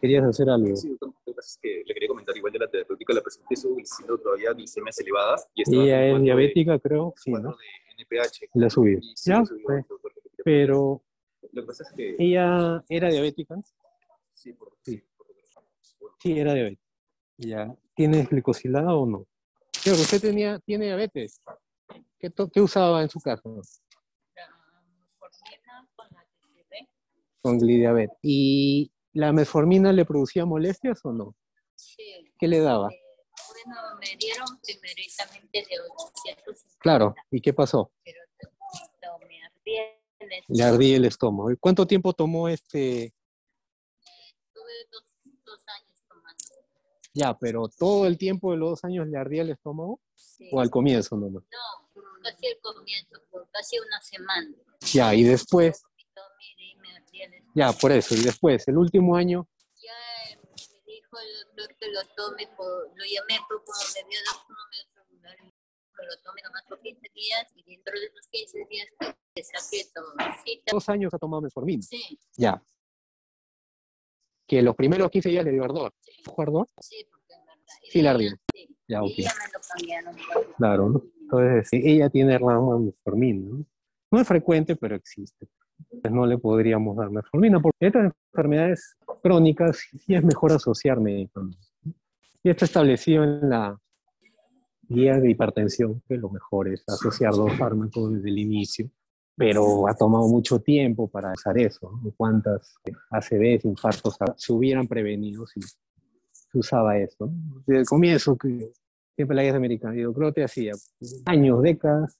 querías hacer algo. Sí, lo que pasa es que le quería comentar igual de la terapéutica, la paciente estuvo diciendo todavía glicemias elevadas. Y estaba Ella es de- diabética, creo, sí, ¿no? de NPH. La subió. Sí, Ya, subió, pues, pero. Lo que pasa es que... ella era diabética. Sí, por, Sí. por- bueno, Sí, era diabética. Ya. ¿Tienes glicosilada o no? Creo que usted tenía, tiene diabetes. ¿Qué, to- qué usaba en su metformina con la. Con glidiabetes. ¿Y la metformina le producía molestias o no? Sí. ¿Qué le daba? Eh, bueno, me dieron primeritamente de 850. Claro. ¿Y qué pasó? Pero no, me ardía el Le ardía el estómago. ¿Y cuánto tiempo tomó este? Tuve dos, dos años tomando. Ya, pero todo el tiempo de los dos años le ardía el estómago Sí. o al comienzo nomás. No, casi al comienzo, por casi una semana. Ya, y después, estómago. ya, por eso, y después, el último año, Ya eh, me dijo el doctor que lo tome, por, lo llamé por como me dio dos números celulares, que lo tome nomás por 15 días y dentro de esos 15 días que, que cita. dos años ha tomado metformina. Sí, Ya. Que los primeros 15 días le dio ardor. ¿Fue ardor? sí, porque en verdad. Sí, le ardía. Sí, Ya, ok. y me lo cambiaron. Claro, ¿no? Entonces, sí, ella tiene rama metformina, ¿no? No es frecuente, pero existe. Pues no le podríamos dar metformina, porque estas enfermedades crónicas sí es mejor asociar medicamentos. Y está establecido en la guía de hipertensión, que lo mejor es asociar dos fármacos desde el inicio, pero ha tomado mucho tiempo para usar eso. ¿no? ¿Cuántas ACVs, infartos se hubieran prevenido si se usaba eso? Desde el comienzo, que siempre la guía americana, yo creo que hacía años, décadas,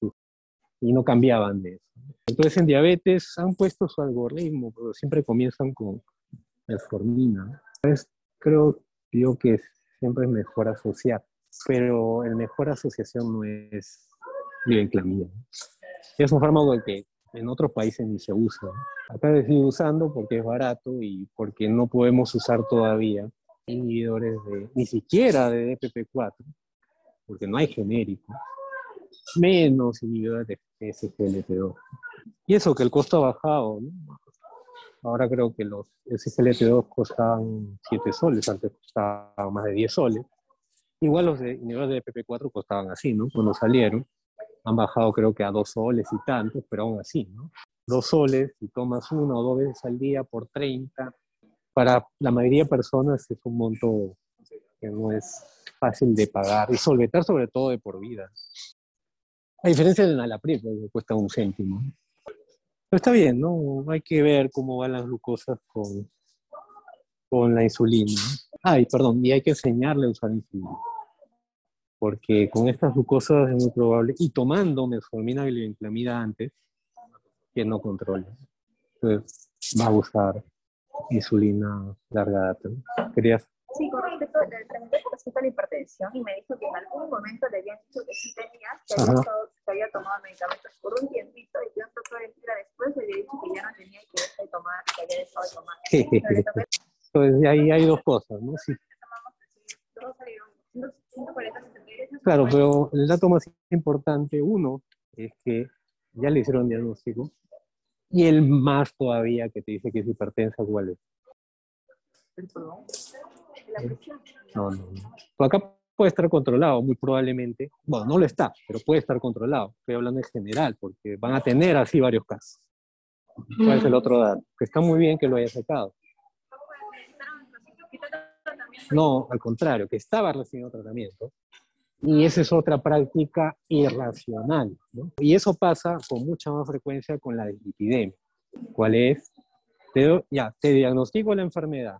y no cambiaban de eso. Entonces en diabetes han puesto su algoritmo, pero siempre comienzan con metformina. Entonces creo yo que siempre es mejor asociar, pero el mejor asociación no es glibenclamida. Es un fármaco que en otros países ni se usa. Acá se sigue usando porque es barato y porque no podemos usar todavía inhibidores de, ni siquiera de DPP4, porque no hay genérico, menos inhibidores de SGLT2. Y eso que el costo ha bajado, ¿no? Ahora creo que los SGLT2 costaban 7 soles, antes costaban más de 10 soles. Igual los de inhibidores de DPP4 costaban así, ¿no? Cuando salieron, han bajado creo que a 2 soles y tantos, pero aún así, ¿no? 2 soles, si tomas una o dos veces al día por 30, para la mayoría de personas es un monto que no es fácil de pagar y solventar sobre todo de por vida. A diferencia del Nalaprip, que cuesta un céntimo. Pero está bien, ¿no? Hay que ver cómo van las glucosas con, con la insulina. Ay, perdón, y hay que enseñarle a usar insulina. Porque con estas glucosas es muy probable, y tomando metformina glibenclamida antes, que no controle. Entonces va a usar insulina larga data. ¿no? ¿Querías? Sí, con respecto al tratamiento de respecto a la hipertensión, y me dijo que en algún momento le habían dicho que sí tenía, que había, que había tomado medicamentos por un tiempito, y que un doctor de después le había dicho que ya no tenía que dejó de tomar, que había dejado de tomar. Le Entonces ahí hay dos cosas, ¿no? Sí, todos salieron 140 centilitros. Claro, pero el dato más importante, uno, es que ya le hicieron diagnóstico. Y el más todavía que te dice que es hipertensa, ¿cuál es? Presión. No, no, no. Pues acá puede estar controlado, muy probablemente. Bueno, no lo está, pero puede estar controlado. Estoy hablando en general, porque van a tener así varios casos. ¿Cuál es el otro dato? Que está muy bien que lo haya sacado. No, al contrario, que estaba recibiendo tratamiento. Y esa es otra práctica irracional. ¿no? Y eso pasa con mucha más frecuencia con la dislipidemia. ¿Cuál es? Te ya, te diagnostico la enfermedad.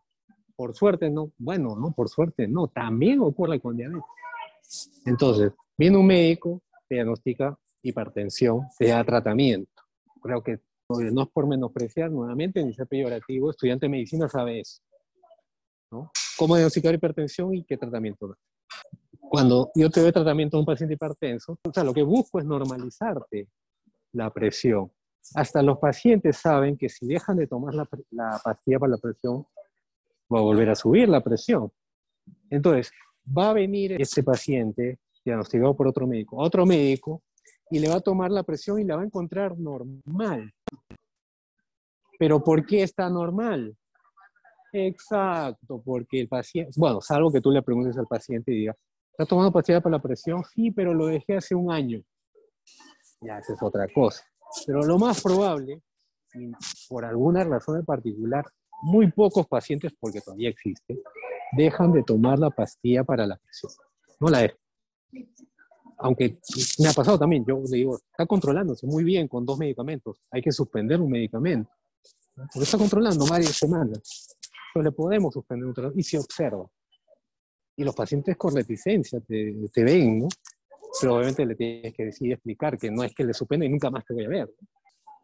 Por suerte, no. Bueno, no, por suerte, no. También ocurre con diabetes. Entonces, viene un médico, diagnostica hipertensión, te da tratamiento. Creo que no es por menospreciar nuevamente ni ser peyorativo, estudiante de medicina sabe eso. ¿no? Cómo diagnosticar hipertensión y qué tratamiento dar. Cuando yo te doy tratamiento a un paciente hipertenso, o sea, lo que busco es normalizarte la presión. Hasta los pacientes saben que si dejan de tomar la, la pastilla para la presión, va a volver a subir la presión. Entonces, va a venir este paciente diagnosticado por otro médico, otro médico, y le va a tomar la presión y la va a encontrar normal. Pero ¿por qué está normal? Exacto, porque el paciente, bueno, salvo que tú le preguntes al paciente y digas, ¿está tomando pastilla para la presión? Sí, pero lo dejé hace un año. Ya, esa es otra cosa. Pero lo más probable, por alguna razón en particular, muy pocos pacientes, porque todavía existe, dejan de tomar la pastilla para la presión. No la dejan. Aunque me ha pasado también, yo le digo, está controlándose muy bien con dos medicamentos, hay que suspender un medicamento. Porque está controlando varias semanas. Pero le podemos suspender un y se observa. Y los pacientes con reticencia te, te ven, ¿no? Pero obviamente le tienes que decir explicar que no es que le suspenda y nunca más te voy a ver,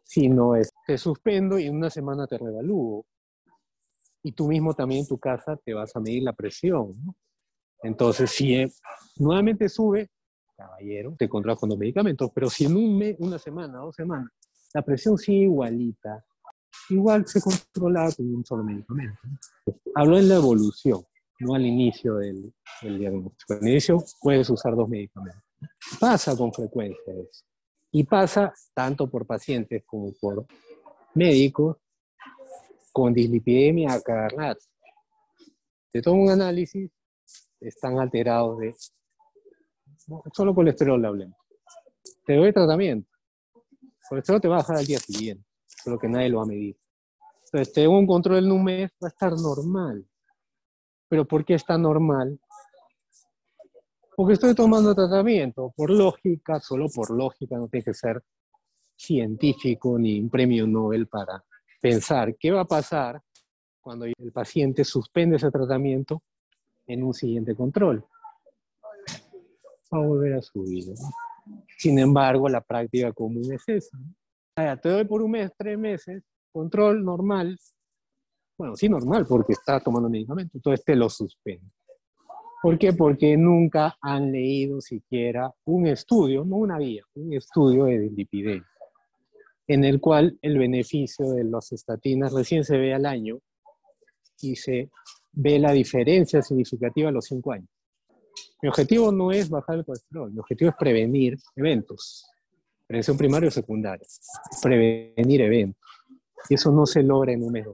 sino es, te suspendo y en una semana te revalúo y tú mismo también en tu casa te vas a medir la presión. ¿no? Entonces, si eh, nuevamente sube, caballero, te contrajo con los medicamentos, pero si en un mes, una semana, dos semanas, la presión sigue igualita, igual se controla con un solo medicamento. Hablo en la evolución, no al inicio del, del diagnóstico. Al inicio puedes usar dos medicamentos. Pasa con frecuencia eso. Y pasa tanto por pacientes como por médicos con dislipidemia a cada rato. Te tomo un análisis, están alterados de solo colesterol hablemos. Te doy tratamiento. Colesterol te va a bajar al día siguiente, solo que nadie lo va a medir. Entonces, te un control en un mes, va a estar normal. ¿Pero por qué está normal? Porque estoy tomando tratamiento. Por lógica, solo por lógica, no tiene que ser científico ni un premio Nobel para pensar qué va a pasar cuando el paciente suspende ese tratamiento en un siguiente control. Va a volver a subir. Sin embargo, la práctica común es esa. te doy por un mes, tres meses, control normal. Bueno, sí, normal, porque está tomando medicamento. Entonces te lo suspende. ¿Por qué? Porque nunca han leído siquiera un estudio, no una guía, un estudio de lipidemia en el cual el beneficio de las estatinas recién se ve al año y se ve la diferencia significativa a los cinco años. Mi objetivo no es bajar el colesterol, mi objetivo es prevenir eventos, prevención primaria o secundaria, prevenir eventos. Y eso no se logra en un mes.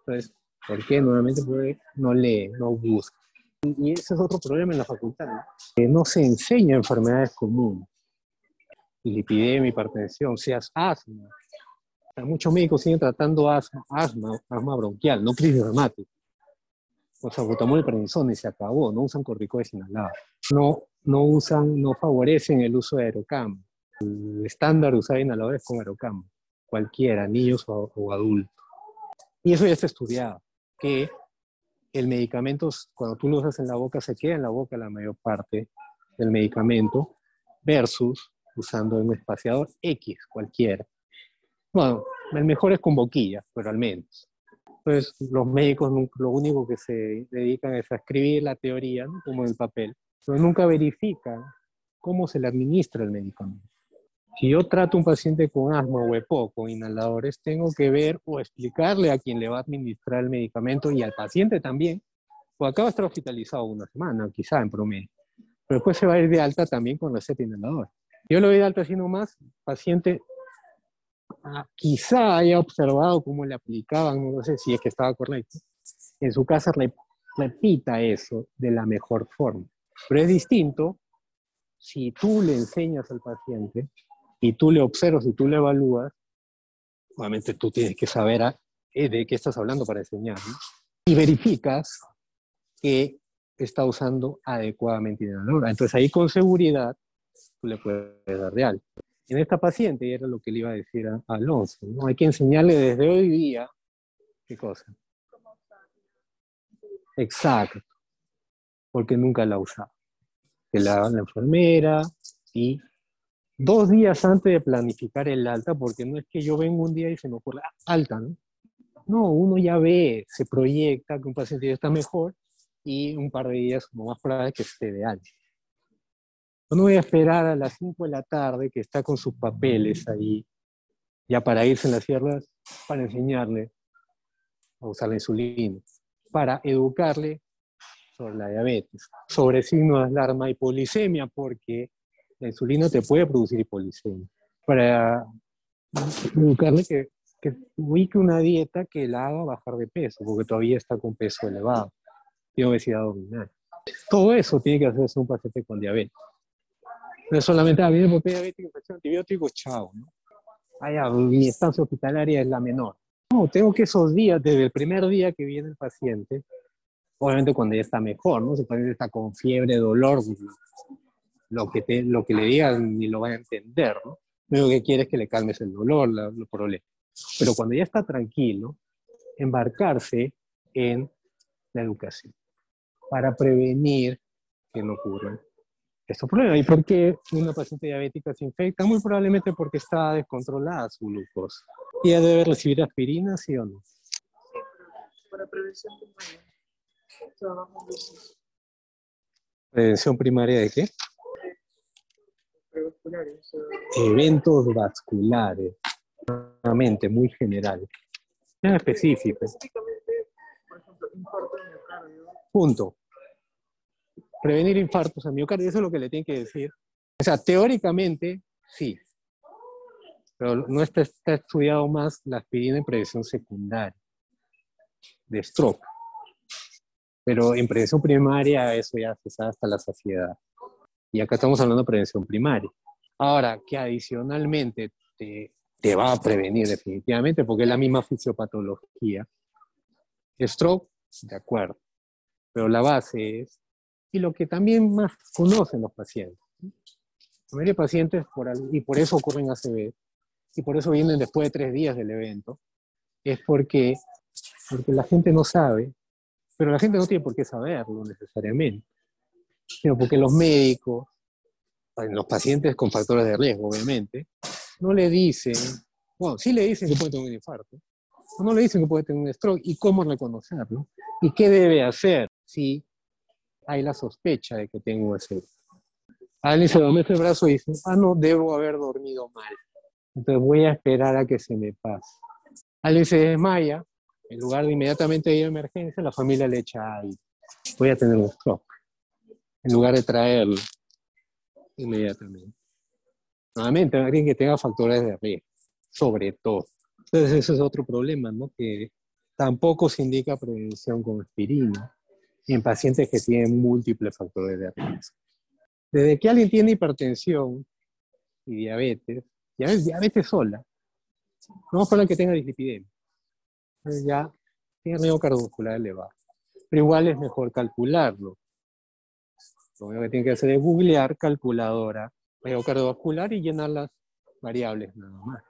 Entonces, ¿por qué? Nuevamente porque no lee, no busca. Y ese es otro problema en la facultad, que no se enseña enfermedades comunes lipidemia, hipertensión, seas asma. muchos médicos siguen tratando asma, asma, asma bronquial, no crisis dramática. O sea, salbutamol y prednisona y se acabó, no usan corticoides inhalados. No, no usan, no favorecen el uso de aerocam. El estándar de usar inhaladores con aerocam, cualquiera, niños o, o adultos. Y eso ya está estudiado, que el medicamento, cuando tú lo usas en la boca, se queda en la boca la mayor parte del medicamento, versus usando un espaciador X, cualquiera. Bueno, el mejor es con boquilla, pero al menos. Entonces, los médicos lo único que se dedican es a escribir la teoría, como en el papel, pero nunca verifican cómo se le administra el medicamento. Si yo trato a un paciente con asma o EPO, con inhaladores, tengo que ver o explicarle a quien le va a administrar el medicamento y al paciente también, o acaba de estar hospitalizado una semana, quizá en promedio, pero después se va a ir de alta también con receta inhalador. Yo lo vi de alta así nomás, paciente ah, quizá haya observado cómo le aplicaban, no sé si es que estaba correcto. En su casa repita eso de la mejor forma. Pero es distinto si tú le enseñas al paciente y tú le observas y tú le evalúas, obviamente tú tienes que saber eh, de qué estás hablando para enseñar, y verificas que está usando adecuadamente la Entonces ahí con seguridad le puedes dar real. En esta paciente, y era lo que le iba a decir a, Alonso, ¿no? hay que enseñarle desde hoy día, ¿qué cosa? Exacto, porque nunca la usaba. Que la la enfermera y dos días antes de planificar el alta, porque no es que yo vengo un día y se me ocurre, ah, alta, ¿no? No, uno ya ve, se proyecta que un paciente ya está mejor y un par de días como más probable que esté de alta no voy a esperar a las 5 de la tarde que está con sus papeles ahí, ya para irse en las sierras, para enseñarle a usar la insulina, para educarle sobre la diabetes, sobre signos de alarma y polisemia, porque la insulina te puede producir hipoglicemia, para educarle que que ubique una dieta que la haga bajar de peso, porque todavía está con peso elevado, tiene obesidad abdominal. Todo eso tiene que hacerse un paciente con diabetes. No es solamente, ah, viene porque diabético, infección antibiótico, chao, ¿no? Ah, mi estancia hospitalaria es la menor. No, tengo que esos días, desde el primer día que viene el paciente, obviamente cuando ya está mejor, ¿no? Si el paciente está con fiebre, dolor, lo que, te, lo que le digan ni lo va a entender, ¿no? Lo que quiere es que le calmes el dolor, los problemas. Pero cuando ya está tranquilo, embarcarse en la educación para prevenir que no ocurran estos problemas. ¿Y por qué una paciente diabética se infecta? Muy probablemente porque está descontrolada su glucosa. ¿Y ella debe recibir aspirina, sí o no? Sí, para prevención primaria. ¿Prevención primaria de qué? Eventos vasculares. Nuevamente, muy general. Es específico. por ejemplo, infarto de miocardio. Punto. Prevenir infartos a miocardio, eso es lo que le tienen que decir. O sea, teóricamente, sí. Pero no está, está estudiado más la aspirina en prevención secundaria de stroke. Pero en prevención primaria eso ya se sabe hasta la saciedad. Y acá estamos hablando de prevención primaria. Ahora, que adicionalmente te, te va a prevenir definitivamente, porque es la misma fisiopatología. Stroke, de acuerdo. Pero la base es, y lo que también más conocen los pacientes. La mayoría de pacientes, por, y por eso ocurren ACV, y por eso vienen después de tres días del evento, es porque, porque la gente no sabe pero la gente no tiene por qué saberlo necesariamente, sino porque los médicos, los pacientes con factores de riesgo, obviamente, no le dicen, bueno, sí le dicen que puede tener un infarto, no le dicen que puede tener un stroke, y cómo reconocerlo, y qué debe hacer si hay la sospecha de que tengo ese. Alguien se adormece el brazo y dice, ah, no, debo haber dormido mal. Entonces voy a esperar a que se me pase. Alguien se desmaya en lugar de inmediatamente ir a emergencia, la familia le echa ahí. Voy a tener un stroke. En lugar de traerlo inmediatamente. Nuevamente, alguien que tenga factores de riesgo, sobre todo. Entonces, ese es otro problema, ¿no? Que tampoco se indica prevención con aspirina en pacientes que tienen múltiples factores de riesgo. Desde que alguien tiene hipertensión y diabetes, diabetes, diabetes sola, no vamos a que tenga dislipidemia ya tiene riesgo cardiovascular elevado. Pero igual es mejor calcularlo. Lo único que tiene que hacer es googlear calculadora riesgo cardiovascular y llenar las variables nada más.